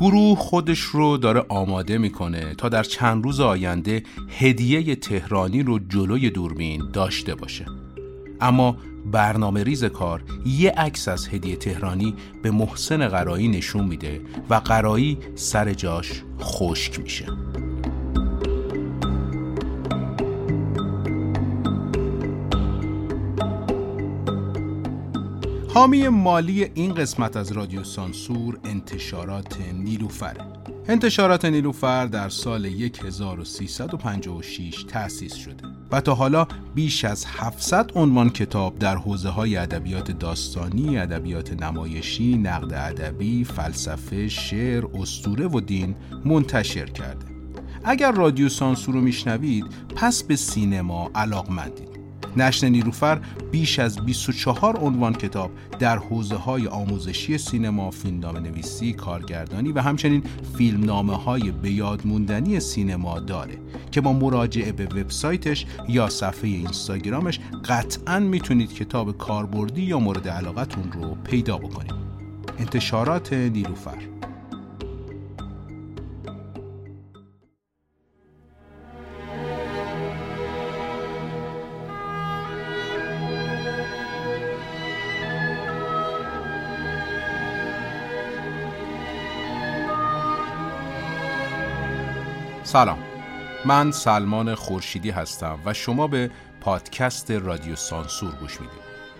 گروه خودش رو داره آماده می‌کنه تا در چند روز آینده هدیه تهرانی رو جلوی دوربین داشته باشه. اما برنامه ریز کار یه عکس از هدیه تهرانی به محسن قرایی نشون میده و قرایی سر جاش خشک میشه. حامی مالی این قسمت از رادیو سانسور انتشارات نیلوفره انتشارات نیلوفر در سال 1356 تأسیس شده و تا حالا بیش از 700 عنوان کتاب در حوزه های ادبیات داستانی، ادبیات نمایشی، نقد ادبی، فلسفه، شعر، اسطوره و دین منتشر کرده. اگر رادیو سانسور رو میشنوید پس به سینما علاقمندید. نشن نیروفر بیش از 24 عنوان کتاب در حوزه های آموزشی سینما، فیلمنامه نویسی، کارگردانی و همچنین فیلمنامه های به یاد موندنی سینما داره که با مراجعه به وبسایتش یا صفحه اینستاگرامش قطعا می‌تونید کتاب کاربردی یا مورد علاقتون رو پیدا بکنید. انتشارات نیروفر سلام. من سلمان خورشیدی هستم و شما به پادکست رادیو سانسور گوش می‌دید.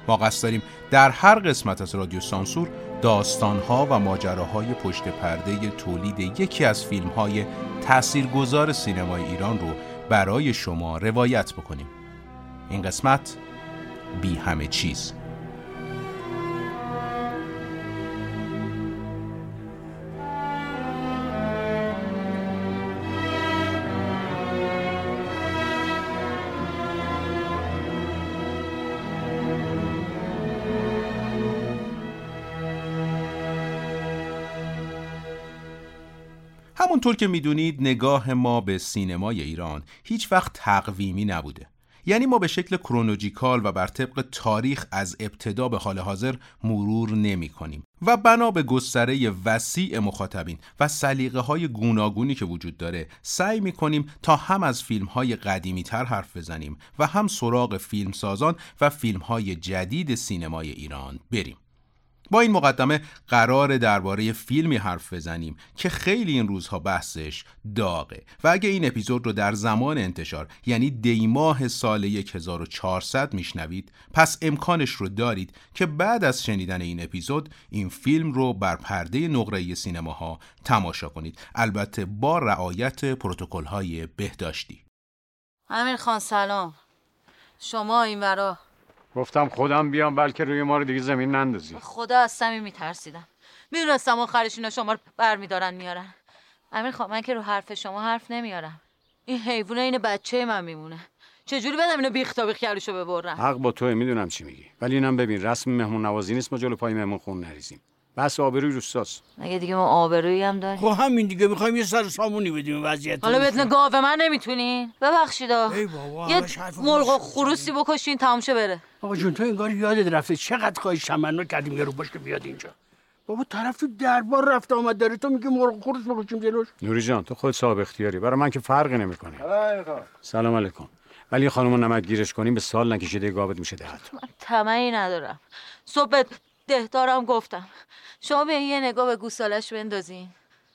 ما قصد داریم در هر قسمت از رادیو سانسور داستانها و ماجراهای پشت پرده تولید یکی از فیلمهای تاثیرگذار سینمای ایران رو برای شما روایت بکنیم. این قسمت بی همه چیز. همونطور که می‌دونید نگاه ما به سینمای ایران هیچ وقت تقویمی نبوده. یعنی ما به شکل کرونوجیکال و بر طبق تاریخ از ابتدا به حال حاضر مرور نمی کنیم و بنا به گستره وسیع مخاطبین و سلیقه های گوناگونی که وجود داره سعی می کنیم تا هم از فیلم های قدیمی تر حرف بزنیم و هم سراغ فیلم سازان و فیلم های جدید سینمای ایران بریم. با این مقدمه قرار درباره فیلمی حرف بزنیم که خیلی این روزها بحثش داغه. و اگه این اپیزود رو در زمان انتشار یعنی دیماه سال 1400 میشنوید پس امکانش رو دارید که بعد از شنیدن این اپیزود این فیلم رو بر پرده نقره سینماها تماشا کنید. البته با رعایت پروتکل های بهداشتی. امیر خان سلام. شما این ورا گفتم خودم بیام بلکه روی ما رو دیگه زمین نندازی. خدا از سمی میترسیدم. می‌دونستم آخرش اینا شما رو برمیدارن میارن. امیر خواهم من که رو حرف شما حرف نمیارم. این حیوونه این بچه من میمونه. چجوری بدم اینو بیختا بیخ کردشو ببرم؟ حق با توه می‌دونم چی میگی. ولی اینم ببین رسم مهمون نوازی نیست ما جلو پای مهمون خون نریزیم. بس آبروی روستاست. مگه دیگه ما آبرویی هم داریم؟ خب همین دیگه می‌خوایم یه سر سامونی بدیم وضعیت حالا بدون گاو من نمی‌تونین؟ ببخشید یه مرغ خروسی بکشین تمام شه بره. آقا جون تو انگار یادت رفته چقدر خواهی تمنا کردیم یه رو باش که بیاد اینجا. بابا طرف تو دربار رفته آمد داره تو میگی مرغ خروس بکشیم جلوش. نوری جان تو خود صاحب اختیاری برای من که فرقی نمی‌کنه. سلام علیکم. ولی خانم نمک گیرش کنیم به سال نکشیده گاوت میشه دهت من طمعی ندارم. صبح دهدارم گفتم. شما به یه نگاه به گوسالش بندازین.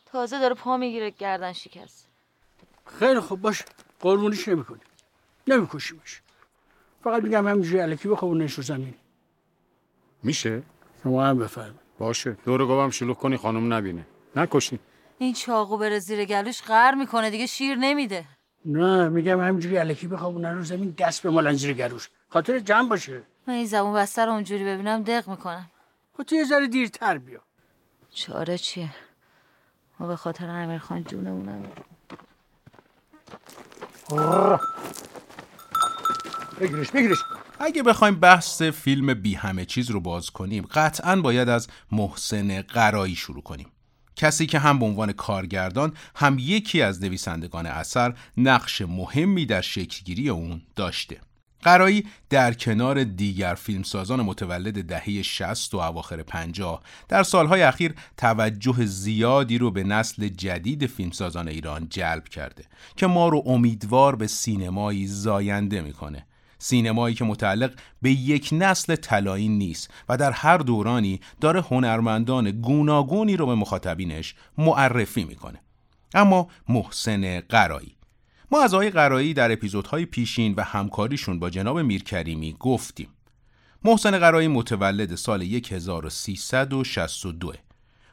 تازه داره پا می‌گیره گردن شکست. خیلی خوب باش. قربونیش نمی‌کنی. نمیکشیمش. فقط میگم همینجوری علکی بخوابونش رو زمین. میشه؟ شما هم بفرمایید. باشه. دور گاوم شلوغ کنی خانم نبینه. نکشی. این چاقو بره زیر گلوش غر می‌کنه دیگه شیر نمیده. نه میگم همینجوری علکی بخوابونن رو زمین دست به مالن زیر گلوش. خاطر جمع باشه. من این زبون بستر رو اونجوری ببینم دق می‌کنم. خب تو یه ذره دیرتر بیا. چاره چیه؟ ما به خاطر امیر خان جونمونم. بگیرش بگیرش. اگه بخوایم بحث فیلم بی همه چیز رو باز کنیم قطعا باید از محسن قرایی شروع کنیم. کسی که هم به عنوان کارگردان هم یکی از نویسندگان اثر نقش مهمی در شکلگیری اون داشته. قرایی در کنار دیگر فیلمسازان متولد دهه 60 و اواخر 50 در سالهای اخیر توجه زیادی رو به نسل جدید فیلمسازان ایران جلب کرده که ما رو امیدوار به سینمایی زاینده می‌کنه. سینمایی که متعلق به یک نسل طلایی نیست و در هر دورانی داره هنرمندان گوناگونی رو به مخاطبینش معرفی می‌کنه. اما محسن قرایی ما از آقای قرایی در اپیزودهای پیشین و همکاریشون با جناب میرکریمی گفتیم. محسن قرایی متولد سال 1362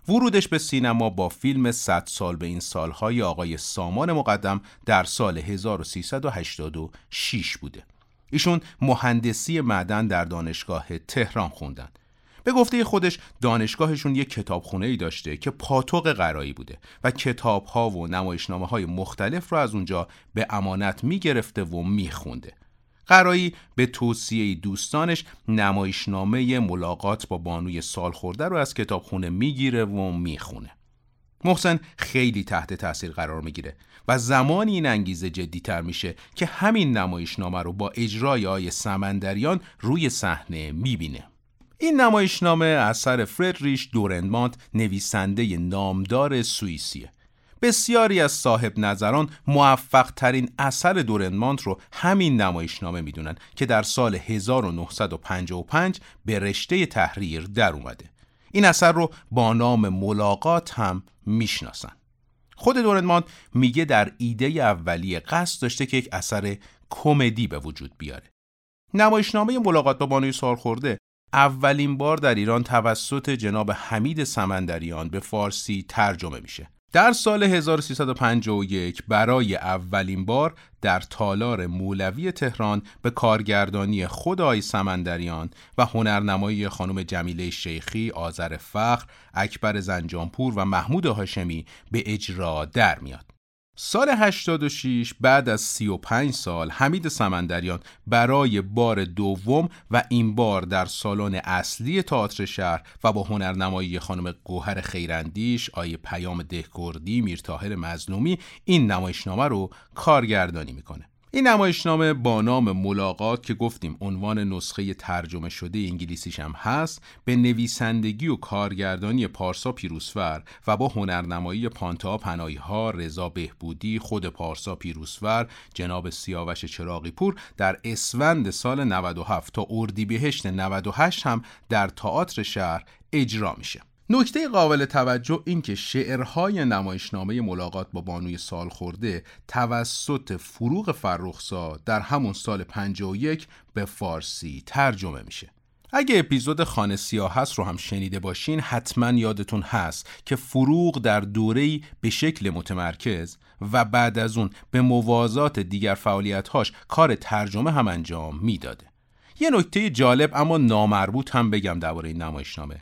ورودش به سینما با فیلم 100 سال به این سالهای آقای سامان مقدم در سال 1386 بوده. ایشون مهندسی معدن در دانشگاه تهران خوندن. به گفته خودش دانشگاهشون یک کتابخونه ای داشته که پاتوق قرایی بوده و کتاب ها و نمایشنامه های مختلف رو از اونجا به امانت می‌گرفته و میخونده. قرایی به توصیه دوستانش نمایشنامه ملاقات با بانوی سالخورده رو از کتابخونه می‌گیره و می‌خونه. محسن خیلی تحت تاثیر قرار می‌گیره و زمانی این انگیزه جدیتر میشه که همین نمایشنامه رو با اجرای آی سمندریان روی صحنه می‌بینه. این نمایشنامه اثر فردریش دورنمانت نویسنده نامدار سوئیسیه. بسیاری از صاحب نظران موفق ترین اثر دورنمانت رو همین نمایشنامه می‌دونن که در سال 1955 به رشته تحریر در اومده. این اثر رو با نام ملاقات هم می‌شناسن. خود دورنمانت میگه در ایده اولیه قصد داشته که یک اثر کمدی به وجود بیاره. نمایشنامه ملاقات با بانوی سالخورده اولین بار در ایران توسط جناب حمید سمندریان به فارسی ترجمه میشه. در سال 1351 برای اولین بار در تالار مولوی تهران به کارگردانی خدای سمندریان و هنرنمایی خانم جمیله شیخی، آذر فخر، اکبر زنجانپور و محمود هاشمی به اجرا در میاد. سال 86 بعد از 35 سال حمید سمندریان برای بار دوم و این بار در سالن اصلی تئاتر شهر و با هنرنمایی خانم گوهر خیراندیش، آیه پیام دهکردی، میرتاهر مظلومی این نمایشنامه رو کارگردانی می‌کنه. این نمایشنامه با نام ملاقات که گفتیم عنوان نسخه ترجمه شده انگلیسیش هم هست به نویسندگی و کارگردانی پارسا پیروسفر و با هنرنمایی پانتا پناهی ها رضا بهبودی خود پارسا پیروسفر جناب سیاوش چراغی پور در اسفند سال 97 تا اردیبهشت 98 هم در تئاتر شهر اجرا میشه. نکته قابل توجه این که شعرهای نمایشنامه ملاقات با بانوی سال خورده توسط فروغ فرخزا در همون سال 51 به فارسی ترجمه میشه. اگه اپیزود خانه سیاه هست رو هم شنیده باشین حتما یادتون هست که فروغ در دوره‌ای به شکل متمرکز و بعد از اون به موازات دیگر فعالیت‌هاش کار ترجمه هم انجام می‌داده. یه نکته جالب اما نامربوط هم بگم درباره این نمایشنامه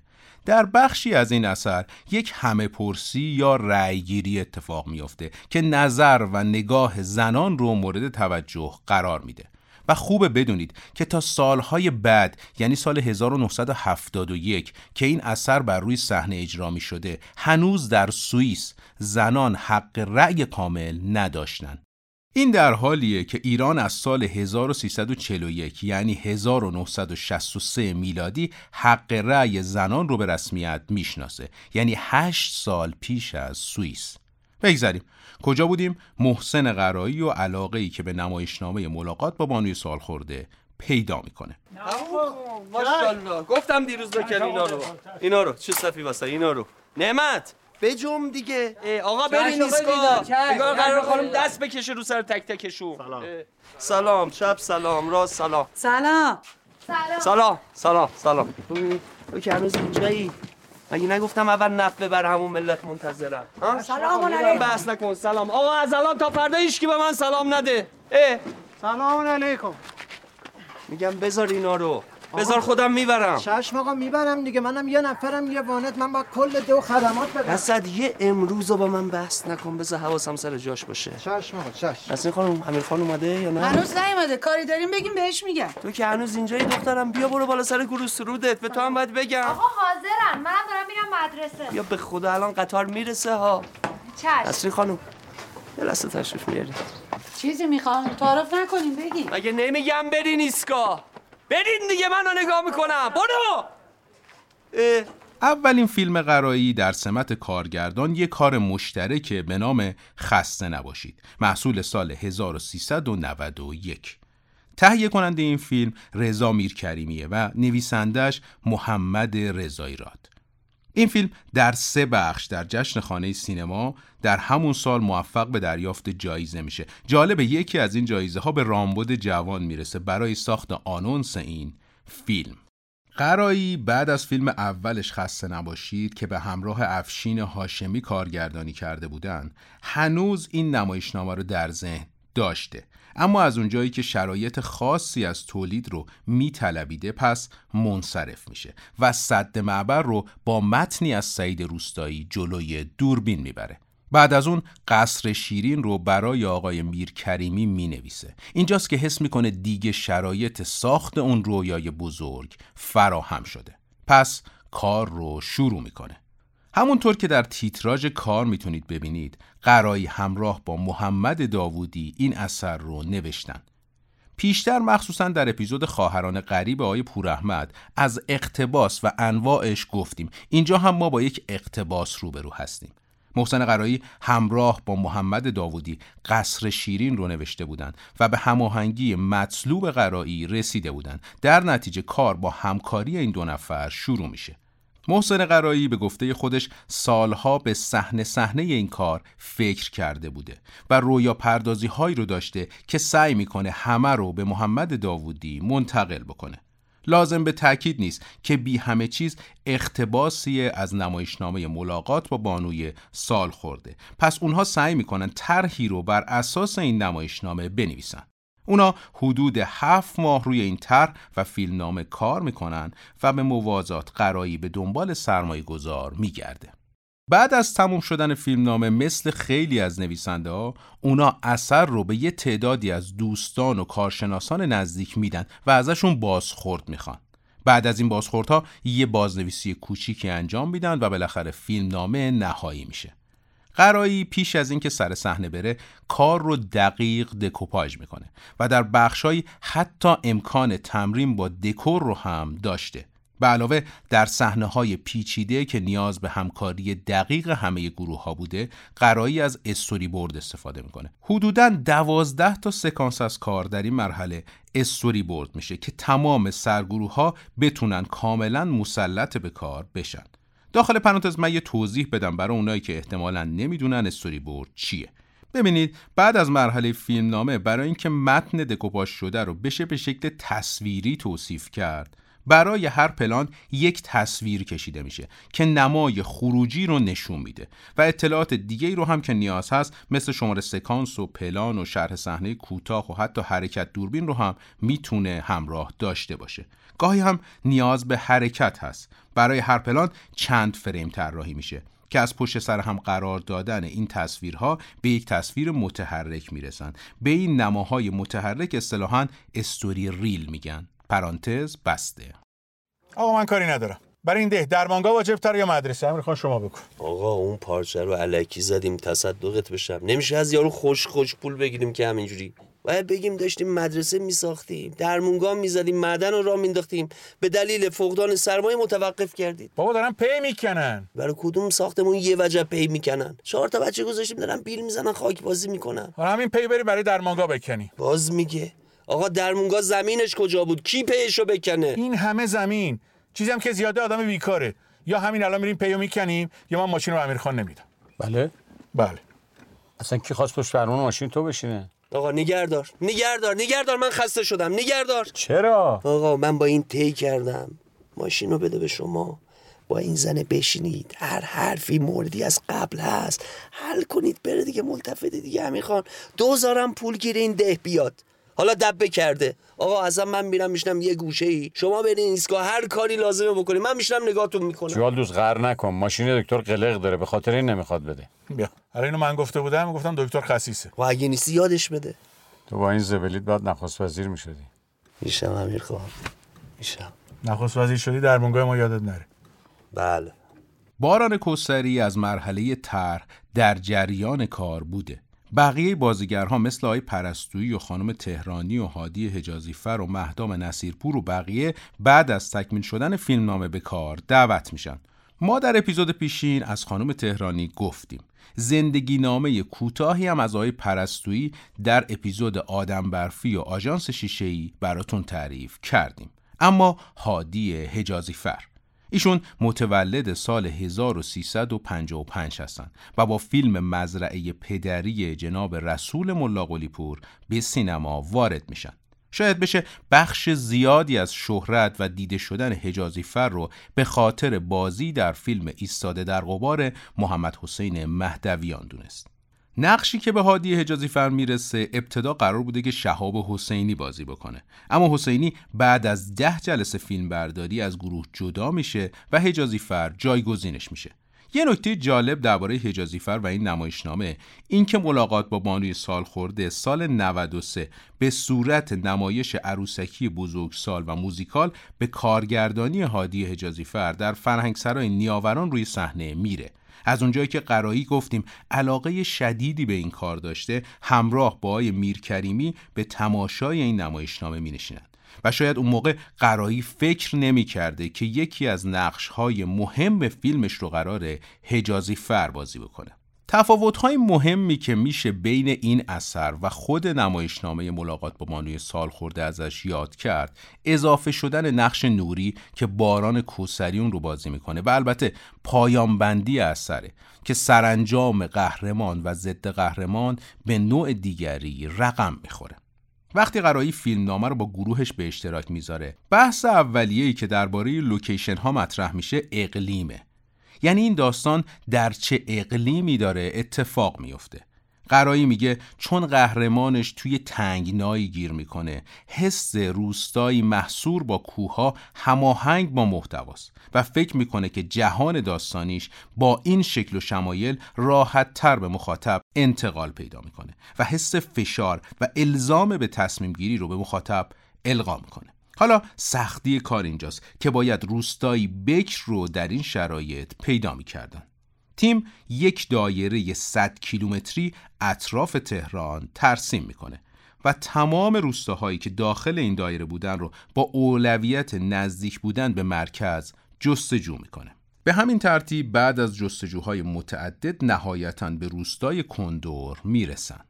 در بخشی از این اثر یک همه پرسی یا رأیگیری اتفاق میافته که نظر و نگاه زنان رو مورد توجه قرار میده. و خوبه بدونید که تا سالهای بعد یعنی سال 1971 که این اثر بر روی صحنه اجرا می شده هنوز در سوئیس زنان حق رأی کامل نداشتند این در حالیه که ایران از سال 1341 یعنی 1963 میلادی حق رأی زنان رو به رسمیت می‌شناسه. یعنی 8 سال پیش از سوئیس. بگذاریم کجا بودیم؟ محسن قرایی و علاقه ای که به نمایشنامه ملاقات با بانوی سال خورده پیدا می‌کنه. ماشاءالله. گفتم دیروز بکن اینا رو. اینا رو. چه صفی واسه اینا رو. نعمت! بجم دیگه. آقا برین ایستگاه. نگاه قرار خانم دست بکشه رو سر تک تکشون. سلام. سلام. شب سلام. راست سلام. سلام. سلام. سلام. سلام. تو که هنوز اینجایی. مگه نگفتم اول نفت ببر همون ملت منتظرم. سلام علیکم. بحث نکن. سلام. آقا از الان تا فردا هیچ به من سلام نده. اه. سلام علیکم. میگم بذار اینا رو. بذار خودم می‌برم. چشم آقا می‌برم دیگه. منم یه نفرم یه وانت. من با کل دو خدمات بدم اسد یه امروز رو با من بحث نکن. بذار حواسم سر جاش باشه. چشم آقا چشم. نسرین خانم امیر خان اومده یا نه؟ هنوز نیومده. کاری داریم بگیم بهش میگم. تو که هنوز اینجایی دخترم. بیا برو بالا سر گروه سرودت. به تو هم باید بگم. آقا حاضرم. منم دارم میرم مدرسه. یا به خدا الان قطار می‌رسه ها. چشم. نسرین خانم یه لحظه تشریف میاری. چیزی می‌خوام. تعارف نکنیم بگیم مگه نمیگم برین ایستگاه؟ برین دیگه من نگاه می‌کنم. برو! اولین فیلم قرایی در سمت کارگردان یک کار مشترکه به نام خسته نباشید. محصول سال 1391 تهیه کننده این فیلم رضا میرکریمیه و نویسندش محمد رضایی راد. این فیلم در سه بخش در جشن خانه سینما در همون سال موفق به دریافت جایزه میشه. جالب یکی از این جایزه ها به رامبد جوان می‌رسه برای ساخت آنونس این فیلم. قرایی بعد از فیلم اولش خسته نباشید که به همراه افشین هاشمی کارگردانی کرده بودن هنوز این نمایشنامه رو در ذهن داشته. اما از اونجایی که شرایط خاصی از تولید رو میطلبیده پس منصرف میشه و صد معبر رو با متنی از سعید روستایی جلوی دوربین می‌بره بعد از اون قصر شیرین رو برای آقای میر کریمی می نویسه. اینجاست که حس می‌کنه دیگه شرایط ساخت اون رویای بزرگ فراهم شده. پس کار رو شروع می‌کنه. همونطور که در تیتراژ کار می‌تونید ببینید قرایی همراه با محمد داوودی این اثر رو نوشتن. پیشتر مخصوصا در اپیزود خواهران غریب آقای پوراحمد از اقتباس و انواعش گفتیم. اینجا هم ما با یک اقتباس روبرو هستیم. محسن قرایی همراه با محمد داوودی قصر شیرین رو نوشته بودند و به هماهنگی مطلوب قرایی رسیده بودند در نتیجه کار با همکاری این دو نفر شروع میشه محسن قرایی به گفته خودش سالها به صحنه صحنه این کار فکر کرده بوده و رویا پردازی هایی رو داشته که سعی می‌کنه همه رو به محمد داوودی منتقل بکنه. لازم به تاکید نیست که بی همه چیز اختباسی از نمایشنامه ملاقات با بانوی سال خورده. پس اونها سعی می‌کنن طرحی رو بر اساس این نمایشنامه بنویسن. اونا حدود هفت ماه روی این طرح و فیلمنامه کار می‌کنن و به موازات قرایی به دنبال سرمایه گذار میگرده. بعد از تموم شدن فیلمنامه مثل خیلی از نویسنده ها اونا اثر رو به یه تعدادی از دوستان و کارشناسان نزدیک میدن و ازشون بازخورد می‌خوان. بعد از این بازخوردها یه بازنویسی کوچیکی انجام میدن و بالاخره فیلمنامه نهایی میشه. قرایی پیش از اینکه سر صحنه بره کار رو دقیق دکوپاژ می‌کنه و در بخشهایی حتی امکان تمرین با دکور رو هم داشته. به علاوه در صحنه های پیچیده که نیاز به همکاری دقیق همه گروه ها بوده قرایی از استوری بورد استفاده می‌کنه. حدودا دوازده تا سکانس از کار در این مرحله استوری بورد میشه که تمام سرگروه ها بتونن کاملا مسلط به کار بشن. داخل پرانتز من یه توضیح بدم برای اونایی که احتمالا نمی‌دونن استوری بورد چیه. ببینید بعد از مرحله فیلمنامه برای اینکه متن دکوپاژ شده رو بشه به شکل تصویری توصیف کرد برای هر پلان یک تصویر کشیده میشه که نمای خروجی رو نشون میده و اطلاعات دیگه رو هم که نیاز هست مثل شماره سکانس و پلان و شرح صحنه کوتاه و حتی حرکت دوربین رو هم می‌تونه همراه داشته باشه. گاهی هم نیاز به حرکت هست. برای هر پلان چند فریم طراحی میشه که از پشت سر هم قرار دادن این تصویرها به یک تصویر متحرک می‌رسن. به این نماهای متحرک اصطلاحا استوری ریل میگن. پرانتز بسته. آقا من کاری ندارم. برای این ده درمانگاه واجب تر یا مدرسه؟ امیر خان شما بکن. آقا اون پارچه رو علکی زدیم. تصدقت بشم. نمیشه از یارو خوش خوش پول بگیریم که همینجوری. باید بگیم داشتیم مدرسه میساختیم درمونگاه می‌زدیم معدن رو راه مینداختیم به دلیل فقدان سرمایه متوقف کردید. بابا دارن پی می‌کنن. برای کدوم ساختمون یه وجب پی می‌کنن؟ چهار تا بچه گذاشتیم دارن بیل می‌زنن خاک بازی می‌کنن. حالا همین پی بری برای درمانگاه بکنی. باز میگه. آقا درمونگاه زمینش کجا بود؟ کی پیشو بکنه؟ این همه زمین. چیزی هم که زیاده آدم بیکاره. یا همین الان میریم پیو می‌کنیم یا من ماشین رو امیر خان نمیدم. بله. بله. اصلا کی خواست پشت فرمان ماشین تو بشینه؟ آقا نگهدار نگهدار نگهدار من خسته شدم. نگهدار. چرا؟ آقا من با این طی کردم. ماشین رو بده به شما. با این زنه بشینید. هر حرفی موردی از قبل هست. حل کنید. بره دیگه ملتفت دیگه همین خان. دوزارم پول گیره این ده بیاد. حالا دبه کرده. آقا اصلا من میرم میشنم یه گوشه ای شما برین ایستگاه هر کاری لازمه بکنید من میشنم نگاهتون می‌کنم. جوال دوست غر نکن. ماشین دکتر قلق داره. به خاطر این نمی‌خواد بده. بیا. حالا اینو من گفته بودم گفتم دکتر خسیسه و اگه نیستی یادش بده. تو با این زبلیت باید نخست وزیر می‌شدی. میشم امیر خان. میشم. نخست وزیر شدی درمانگاه ما یادت نره. بله. باران کوسری از مرحله طرح در جریان کار بوده. بقیه بازیگرها مثل آقای پرستویی و خانم تهرانی و هادی حجازیفر و مهدام نصیرپور و بقیه بعد از تکمیل شدن فیلمنامه به کار دعوت میشن. ما در اپیزود پیشین از خانم تهرانی گفتیم. زندگی نامه کوتاهی هم از آقای پرستویی در اپیزود آدم برفی و آژانس شیشه‌ای براتون تعریف کردیم. اما هادی حجازی فر ایشون متولد سال 1355 هستند و با فیلم مزرعه پدری جناب رسول ملا پور به سینما وارد میشن شاید بشه بخش زیادی از شهرت و دیده شدن حجازی فر رو به خاطر بازی در فیلم ایستاده در غبار محمد حسین مهدویان دونست. نقشی که به هادی حجازی فر می‌رسه ابتدا قرار بوده که شهاب حسینی بازی بکنه. اما حسینی بعد از ده جلسه فیلم برداری از گروه جدا میشه و حجازی فر جایگزینش میشه. یه نکته جالب درباره حجازی فر و این نمایشنامه اینکه ملاقات با بانوی سالخورده سال 93 به صورت نمایش عروسکی بزرگسال و موزیکال به کارگردانی هادی حجازی فر در فرهنگسرای نیاوران روی صحنه میره. از اونجایی که قرایی گفتیم علاقه شدیدی به این کار داشته همراه با آقای میرکریمی به تماشای این نمایشنامه می نشینند. و شاید اون موقع قرایی فکر نمی کرده که یکی از نقش های مهم فیلمش رو قراره حجازی فر بازی بکنه تفاوت های مهمی که میشه بین این اثر و خود نمایشنامه ملاقات با مانوی سال خورده ازش یاد کرد اضافه شدن نقش نوری که باران کوسریون رو بازی می‌کنه و البته پایان بندی اثره که سرانجام قهرمان و ضد قهرمان به نوع دیگری رقم می‌خوره. وقتی قرایی فیلم نامه رو با گروهش به اشتراک می‌ذاره بحث اولیه‌ای که درباره لوکیشن ها مطرح میشه اقلیمه. یعنی این داستان در چه اقلیمی داره اتفاق میفته قرایی میگه چون قهرمانش توی تنگنایی گیر می‌کنه حس روستایی محصور با کوها هماهنگ با محتواست و فکر می‌کنه که جهان داستانیش با این شکل و شمایل راحت تر به مخاطب انتقال پیدا می‌کنه و حس فشار و الزام به تصمیم گیری رو به مخاطب القا می‌کنه. حالا سختی کار اینجاست که باید روستایی بکر رو در این شرایط پیدا می‌کردن. تیم یک دایره 100 کیلومتری اطراف تهران ترسیم می‌کنه و تمام روستاهایی که داخل این دایره بودن رو با اولویت نزدیک بودن به مرکز جستجو می‌کنه. به همین ترتیب بعد از جستجوهای متعدد نهایتا به روستای کندور می‌رسن.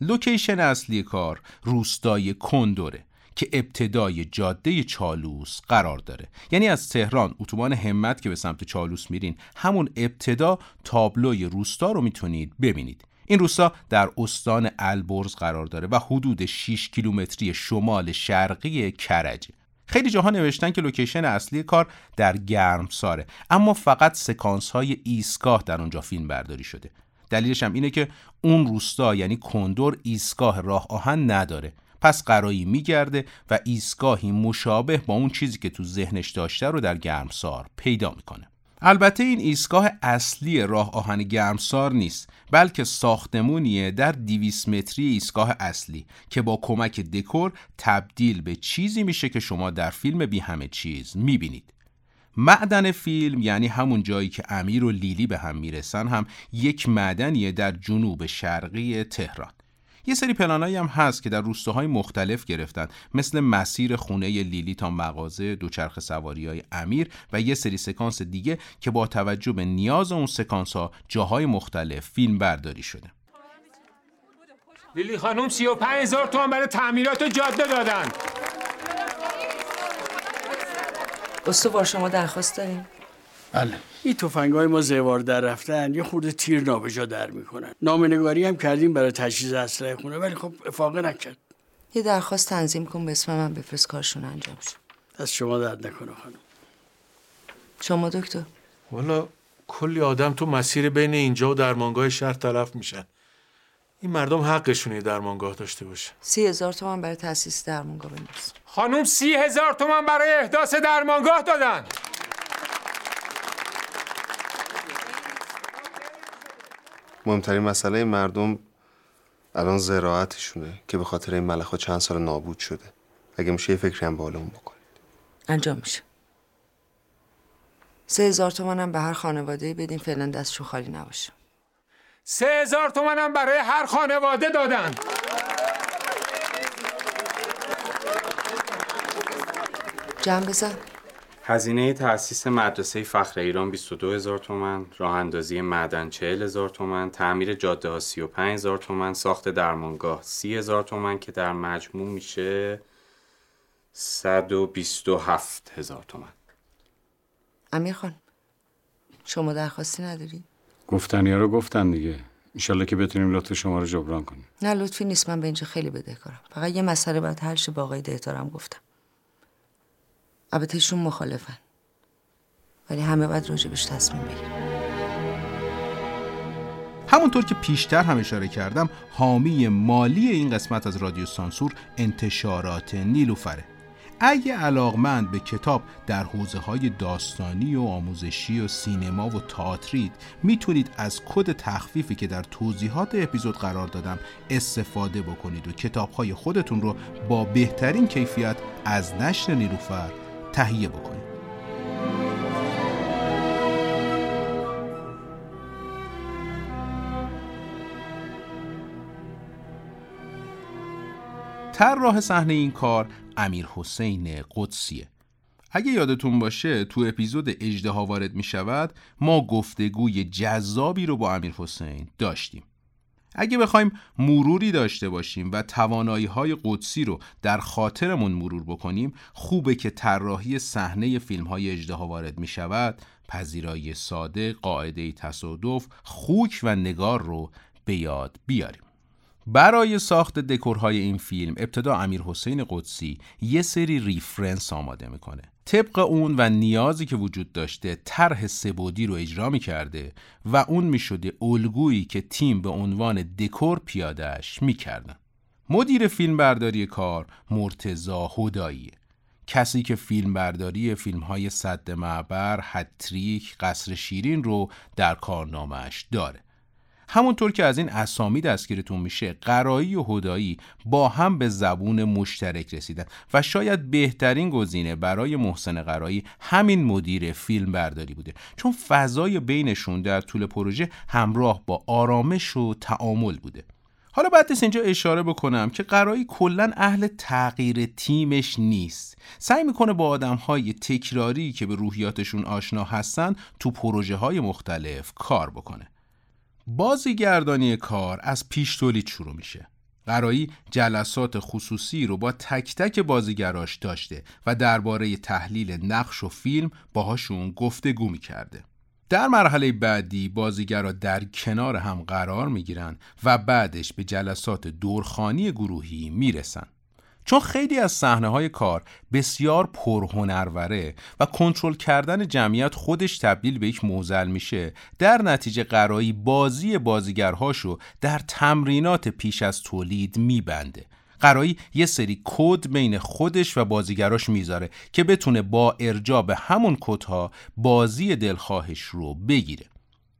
لوکیشن اصلی کار روستای کندوره. که ابتدای جاده چالوس قرار داره. یعنی از تهران اتوبان همت که به سمت چالوس میرین همون ابتدا تابلوی روستا رو می‌تونید ببینید. این روستا در استان البرز قرار داره و حدود 6 کیلومتری شمال شرقی کرجه خیلی جاها نوشتن که لوکیشن اصلی کار در گرمساره اما فقط سکانس های ایستگاه در اونجا فیلم برداری شده. دلیلش هم اینه که اون روستا یعنی کندور ایستگاه راه آهن نداره. پس قرایی میگرده و ایستگاهی مشابه با اون چیزی که تو ذهنش داشته رو در گرمسار پیدا می‌کنه. البته این ایستگاه اصلی راه آهن گرمسار نیست بلکه ساختمونیه در 200 متری ایستگاه اصلی که با کمک دکور تبدیل به چیزی میشه که شما در فیلم بی همه چیز می‌بینید. معدن فیلم یعنی همون جایی که امیر و لیلی به هم می‌رسن هم یک معدنیه در جنوب شرقی تهران. یه سری پلانایی هم هست که در روستاهای مختلف گرفتن. مثل مسیر خونه لیلی تا مغازه دوچرخ سواری های امیر و یه سری سکانس دیگه که با توجه به نیاز اون سکانس ها جاهای مختلف فیلم برداری شده. لیلی خانم 35 هزار تومن برای تعمیرات جاده دادن. استوار شما درخواست داریم؟ بله. این تفنگ های ما زوار در رفتن یه خورده تیر نابجا در می‌کنن. نامنگاری هم کردیم برای تجهیز اسلحه خونه ولی خب افاقه نکرد. یه درخواست تنظیم کن به اسم من بفرست کارشون انجام شد دست شما درد نکنه خانم. شما دکتر. والا کلی آدم تو مسیر بین اینجا و درمانگاه شهر تلف میشن. این مردم حقشونه درمانگاه داشته باشه. سی هزار تومن برای تاسیس درمانگاه بنداز خانم سی هزار تومن برای احداث درمانگاه دادن. مهمترین مسئله مردم الان زراعتشونه که به خاطر این ملخ چند سال نابود شده. اگه میشه یه فکری هم بالون بکنید انجام میشه. سه هزار تومن هم به هر خانواده بدین فعلا دستشون خالی نباشه. سه هزار تومنم برای هر خانواده دادن. جمع بزن. هزینه تأسیس مدرسه فخر ایران 22 هزار تومن، راه اندازی معدن 40 هزار تومن، تعمیر جاده ها 35 هزار تومن، ساخت درمانگاه 30 هزار تومن که در مجموع میشه 127 هزار تومن. امیر خان شما درخواستی نداری؟ گفتنی ها رو گفتن دیگه. انشالله که بتونیم لطف شما رو جبران کنیم. نه لطفی نیست. من به اینجا خیلی بدهکارم. فقط یه مسئله باید حل شه با آقای دهدارم گفتم. البته ایشون مخالفن. ولی همه باید راجبش تصمیم بگیرن. همونطور که پیشتر هم اشاره کردم حامی مالی این قسمت از رادیو سانسور انتشارات نیلوفره. اگه علاقمند به کتاب در حوزه های داستانی و آموزشی و سینما و تئاترید می‌تونید از کد تخفیفی که در توضیحات اپیزود قرار دادم استفاده بکنید و کتاب خودتون رو با بهترین کیفیت از نشر نیلوفر تهیه بکنید طراح صحنه این کار امیر حسین قدسیه. اگه یادتون باشه تو اپیزود اجده وارد می شود ما گفتگوی جذابی رو با امیر حسین داشتیم. اگه بخوایم مروری داشته باشیم و توانایی های قدسی رو در خاطرمون مرور بکنیم خوبه که طراحی صحنه فیلم های اجده وارد می شود پذیرایی ساده، قاعده تصادف، خوک و نگار رو به یاد بیاریم. برای ساخت دکورهای این فیلم ابتدا امیر حسین قدسی یه سری reference آماده می‌کنه. طبق اون و نیازی که وجود داشته طرح سه‌بعدی رو اجرا می‌کرده و اون می‌شده الگویی که تیم به عنوان دکور پیادهش می‌کردن. مدیر فیلم برداری کار مرتضی هداییه کسی که فیلم برداری فیلم های سد معبر، هت‌تریک، قصر شیرین رو در کارنامهش داره. همونطور که از این اسامی دستگیرتون میشه قرایی و هدایی با هم به زبون مشترک رسیدن و شاید بهترین گزینه برای محسن قرایی همین مدیر فیلم برداری بوده. چون فضای بینشون در طول پروژه همراه با آرامش و تعامل بوده. حالا بعد اینجا اشاره بکنم که قرایی کلا اهل تغییر تیمش نیست. سعی می‌کنه با آدم های تکراری که به روحیاتشون آشنا هستن تو پروژه های مختلف کار بکنه. بازیگردانی کار از پیش تولید شروع میشه. قرایی جلسات خصوصی رو با تک تک بازیگراش داشته و درباره تحلیل نقش و فیلم باهاشون گفتگو می‌کرده. در مرحله بعدی بازیگرا در کنار هم قرار می‌گیرن و بعدش به جلسات دورخانی گروهی می‌رسن. چون خیلی از صحنه های کار بسیار پرهنروره و کنترل کردن جمعیت خودش تبدیل به یک موزل میشه در نتیجه قرایی بازی بازیگرهاشو در تمرینات پیش از تولید میبنده. قرایی یه سری کد بین خودش و بازیگراش می‌ذاره که بتونه با ارجاع به همون کدها بازی دلخواهش رو بگیره.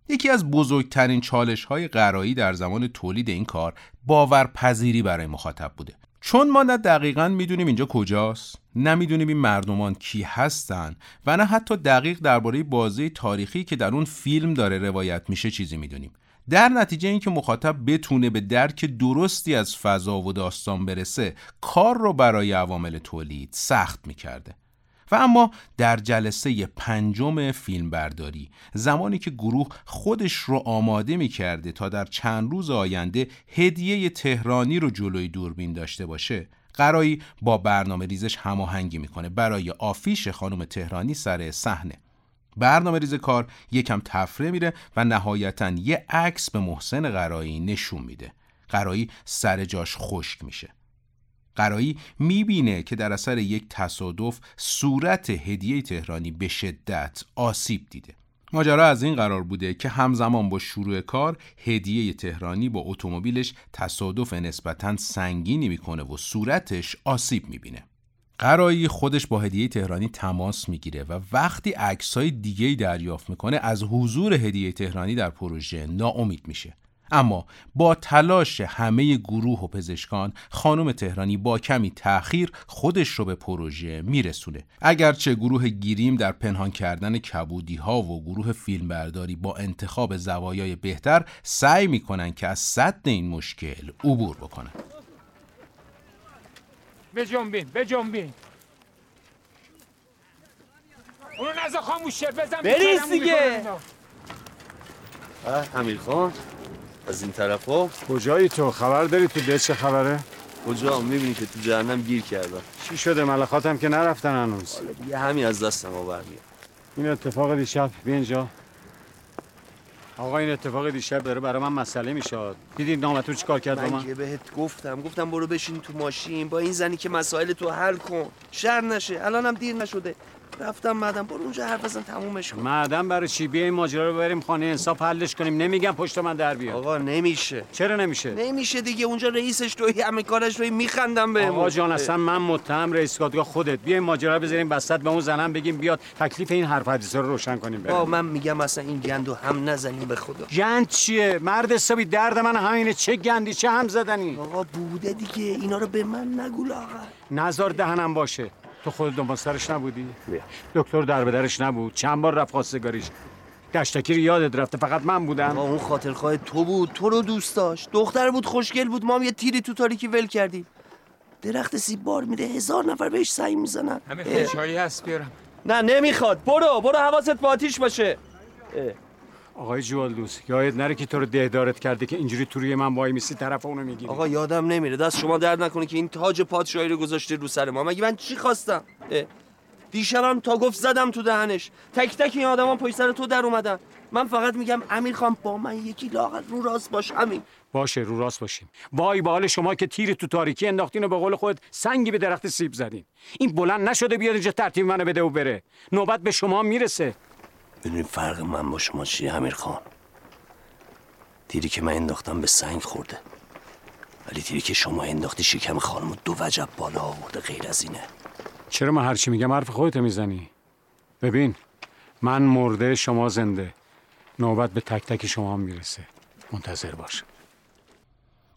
یکی از بزرگترین چالش های قرایی در زمان تولید این کار باورپذیری برای مخاطب بوده. چون ما نه دقیقا می‌دونیم اینجا کجاست نمی‌دونیم این مردمان کی هستن و نه حتی دقیق درباره بازی تاریخی که در اون فیلم داره روایت میشه چیزی می‌دونیم. در نتیجه اینکه مخاطب بتونه به درک درستی از فضا و داستان برسه کار رو برای عوامل تولید سخت می‌کرده. و اما در جلسه پنجم فیلم برداری زمانی که گروه خودش رو آماده می کرده تا در چند روز آینده هدیه تهرانی رو جلوی دوربین داشته باشه قرایی با برنامه ریزش هماهنگی می‌کنه برای آفیش خانم تهرانی سر صحنه. برنامه ریز کار یکم تفره میره و نهایتا یه عکس به محسن قرایی نشون میده. قرایی سر جاش خشک میشه. قرایی می‌بینه که در اثر یک تصادف صورت هدیه تهرانی به شدت آسیب دیده. ماجرا از این قرار بوده که همزمان با شروع کار هدیه تهرانی با اتومبیلش تصادف نسبتا سنگینی می‌کنه و صورتش آسیب می‌بینه. قرایی خودش با هدیه تهرانی تماس می‌گیره و وقتی عکسای دیگه دریافت می‌کنه از حضور هدیه تهرانی در پروژه ناامید میشه. اما با تلاش همه گروه و پزشکان خانم تهرانی با کمی تأخیر خودش رو به پروژه میرسونه. اگرچه گروه گیریم در پنهان کردن کبودی ها و گروه فیلمبرداری با انتخاب زوایای بهتر سعی می‌کنن که از صد این مشکل عبور بکنن. به جنبین به جنبین اونو نزا خاموشه بزن بریز دیگه. امیر خان از این طرف ها کجایی تو؟ خبر داری تو ده چه خبره؟ کجا؟ می‌بینی که تو جهنم گیر کردم. چی شده؟ ملخاتم که نرفتن هنوز. دیگه همین از دستم آور این اتفاق دیشب بیا اینجا. آقا این اتفاق دیشب داره برای من مسئله میشه. دیدی نامتون چیکار کرد من من؟ که بهت گفتم. گفتم برو بشین تو ماشین با این زنی که مسائل تو حل کن. شر نشه. الانم دیر نشده. رفتم مدام. برو اونجا حرف بزن تمومش کن. معدم برای چی؟ بیا این ماجرا رو بریم خانه انصاف حلش کنیم. نمیگم پشت من در بیاد. آقا نمیشه. چرا نمیشه؟ نمیشه دیگه. اونجا رئیسش توی همه کارش توی میخندم به آقا جان اصلا من متهم رئیس دادگاه خودت. بیا این ماجرا رو بذاریم وسط به اون زنم بگیم بیاد. تکلیف این حرف حدیث رو روشن کنیم بریم. من میگم اصلا این گندو هم نزنیم به خدا. گند چیه؟ مرد حسابی درد من همینه. چه گندی چه هم زدنی؟ آقا بوده دیگه. اینا رو به من نگو لاغر. نزار دهنم باشه. تو خود دنبال سرش نبودی؟ دکتر در به درش نبود. چند بار رفت خواستگاریش دشتکی رو یادت رفته فقط من بودم. اون خاطرخواه تو بود تو رو دوست داشت. دختر بود خوشگل بود. ما هم یه تیری تو تاریکی ول کردیم. درخت سیب بار میده هزار نفر بهش سعی می‌زنن. همه خوشهایی هست بیارم. نه نمی‌خواد. برو برو حواست با آتیش باشه. اه. آقای جوالدوس یادت نره که تو رو دهدارت کرده که اینجوری تو روی من وای میسی طرف اونو می‌گیری. آقا یادم نمیره. دست شما درد نکنه که این تاج پادشاهی رو گذاشته رو سر ما. مگه من چی خواستم. دیشبم تا گفت زدم تو دهنش. تک تک این آدما پشت سر تو در اومدن. من فقط میگم امیر خان با من یکی لاغر رو راست باش همین. باشه رو راست باشیم. وای به حال شما که تیر تو تاریکی انداختین و به قول خود سنگی به درخت سیب زدین. این بلند نشده بیاد اینجا ترتیب منو بده و بره. نوبت به شما می‌رسه. می‌دونی فرق من با شما چیه امیر خان؟ تیری که من انداختم به سنگ خورده. ولی تیری که شما انداختی شکم خانم دو وجب بالا آورده غیر از اینه. چرا من هرچی میگم حرف خودت می‌زنی؟ ببین من مرده شما زنده. نوبت به تک تک شما می‌رسه. منتظر باش.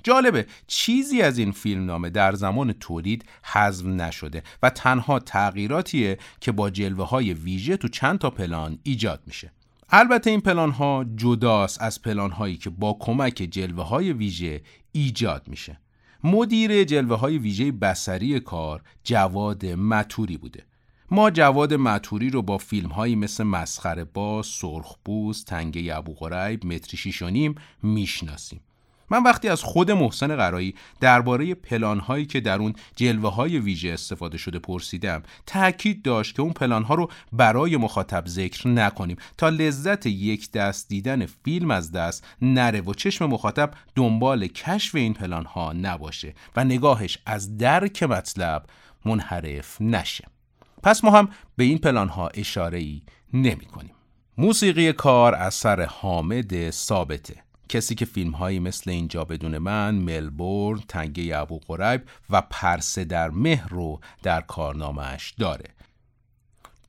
جالبه چیزی از این فیلمنامه در زمان تولید حذف نشده و تنها تغییراتیه که با جلوه های ویژه تو چند تا پلان ایجاد میشه. البته این پلان ها جداست از پلان هایی که با کمک جلوه های ویژه ایجاد میشه. مدیر جلوه های ویژه بسری کار جواد متوری بوده. ما جواد متوری رو با فیلم هایی مثل مسخره با سرخبوز، تنگه ابو غریب، متری شیش و نیم می‌شناسیم. من وقتی از خود محسن قرایی درباره پلان هایی که در اون جلوه های ویژه استفاده شده پرسیدم تاکید داشت که اون پلان ها رو برای مخاطب ذکر نکنیم تا لذت یک دست دیدن فیلم از دست نره و چشم مخاطب دنبال کشف این پلان ها نباشه و نگاهش از درک مطلب منحرف نشه پس ما هم به این پلان ها اشاره ای نمی کنیم. موسیقی کار اثر حامد ثابته کسی که فیلم هایی مثل اینجا بدون من، ملبورن، تنگه ابو قریب و پرسه در مهر رو در کارنامهش داره.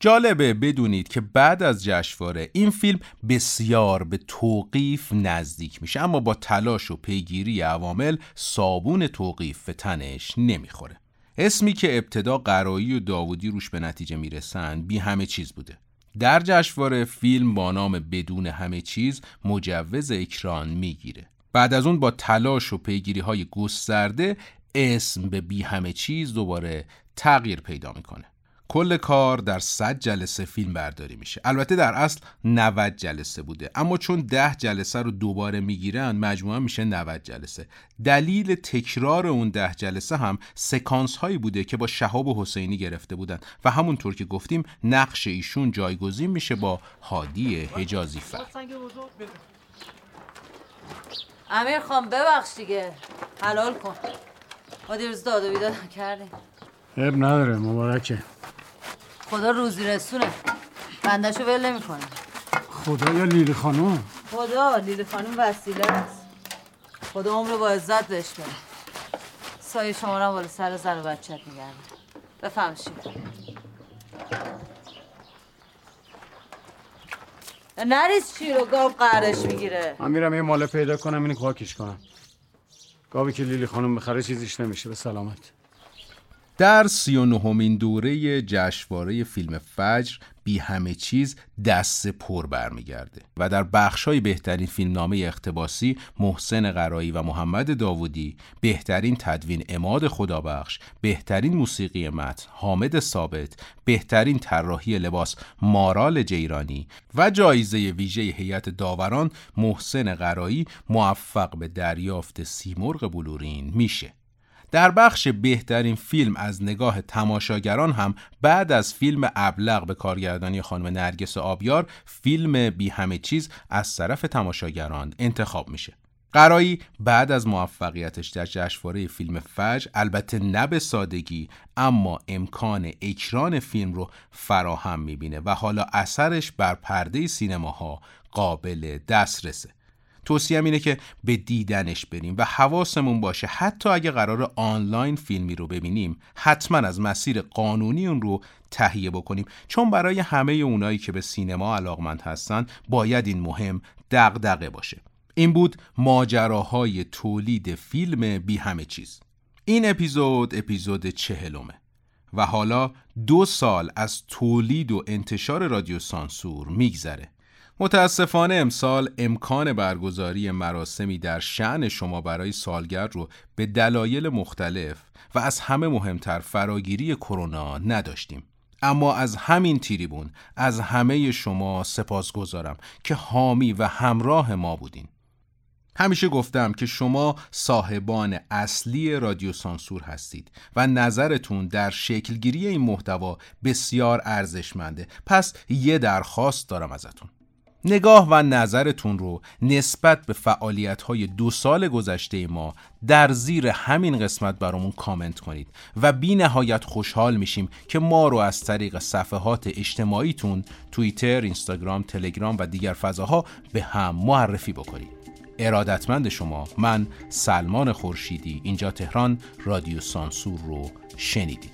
جالبه بدونید که بعد از جشنواره این فیلم بسیار به توقیف نزدیک میشه اما با تلاش و پیگیری عوامل صابون توقیف به تنش نمی‌خوره. اسمی که ابتدا قرایی و داودی روش به نتیجه می‌رسن بی همه چیز بوده. در جشنواره فیلم با نام بدون همه چیز مجوز اکران می‌گیره. بعد از اون با تلاش و پیگیری های گسترده اسم به بی همه چیز دوباره تغییر پیدا می‌کنه. کل کار در 100 جلسه فیلم برداری میشه. البته در اصل 90 جلسه بوده. اما چون 10 جلسه رو دوباره می‌گیرن مجموعا میشه 90 جلسه. دلیل تکرار اون 10 جلسه هم سکانس هایی بوده که با شهاب و حسینی گرفته بودن. و همونطور که گفتیم نقش ایشون جایگزین میشه با هادی حجازی فر. امیر خان ببخش دیگه. حلال کن. ما دیروز داد و بیداد کردیم اب نداره مبارکه. خدا روزی رسونه. بندشو ول نمی‌کنه. خدا یا لیلی خانم؟ خدا لیلی خانم وسیله است. خدا عمر با عزت بهش بده. سایه شما رو بالا سر زن و بچت میگرده بفهم چی نریز چی رو؟ گاو قهرش می‌گیره. من میرم یه ماله پیدا کنم اینو خاکش کنم. گاوی که لیلی خانم بخره چیزیش نمیشه. به سلامت. در سی و نهمین دوره جشنواره فیلم فجر بی همه چیز دست پر برمیگرده و در بخشای بهترین فیلمنامه اقتباسی محسن قرایی و محمد داوودی بهترین تدوین اماد خدابخش بهترین موسیقی متن حامد ثابت بهترین طراحی لباس مارال جیرانی و جایزه ویژه هیئت داوران محسن قرایی موفق به دریافت سیمرغ بلورین میشه. در بخش بهترین فیلم از نگاه تماشاگران هم بعد از فیلم ابلغ به کارگردانی خانم نرگس آبیار فیلم بی همه چیز از طرف تماشاگران انتخاب میشه. قرایی بعد از موفقیتش در جشنواره فیلم فجر البته نه به سادگی اما امکان اکران فیلم رو فراهم می‌بینه و حالا اثرش بر پرده سینماها قابل دسترسه. توصیه اینه که به دیدنش بریم و حواسمون باشه حتی اگه قرار آنلاین فیلمی رو ببینیم حتما از مسیر قانونی اون رو تهیه بکنیم. چون برای همه اونایی که به سینما علاقمند هستن باید این مهم دغدغه باشه. این بود ماجراهای تولید فیلم بی همه چیز. این اپیزود اپیزود چهلمه و حالا دو سال از تولید و انتشار رادیو سانسور میگذره. متاسفانه امسال امکان برگزاری مراسمی در شعن شما برای سالگرد رو به دلایل مختلف و از همه مهمتر فراگیری کرونا نداشتیم. اما از همین تیریبون از همه شما سپاس گذارم که حامی و همراه ما بودین. همیشه گفتم که شما صاحبان اصلی رادیو سانسور هستید و نظرتون در شکلگیری این محتوا بسیار ارزشمنده پس یه درخواست دارم ازتون نگاه و نظرتون رو نسبت به فعالیت های دو سال گذشته ما در زیر همین قسمت برامون کامنت کنید و بی نهایت خوشحال میشیم که ما رو از طریق صفحات اجتماعیتون توییتر، اینستاگرام، تلگرام و دیگر فضاها به هم معرفی بکنید. ارادتمند شما من سلمان خورشیدی اینجا تهران رادیو سانسور رو شنیدید.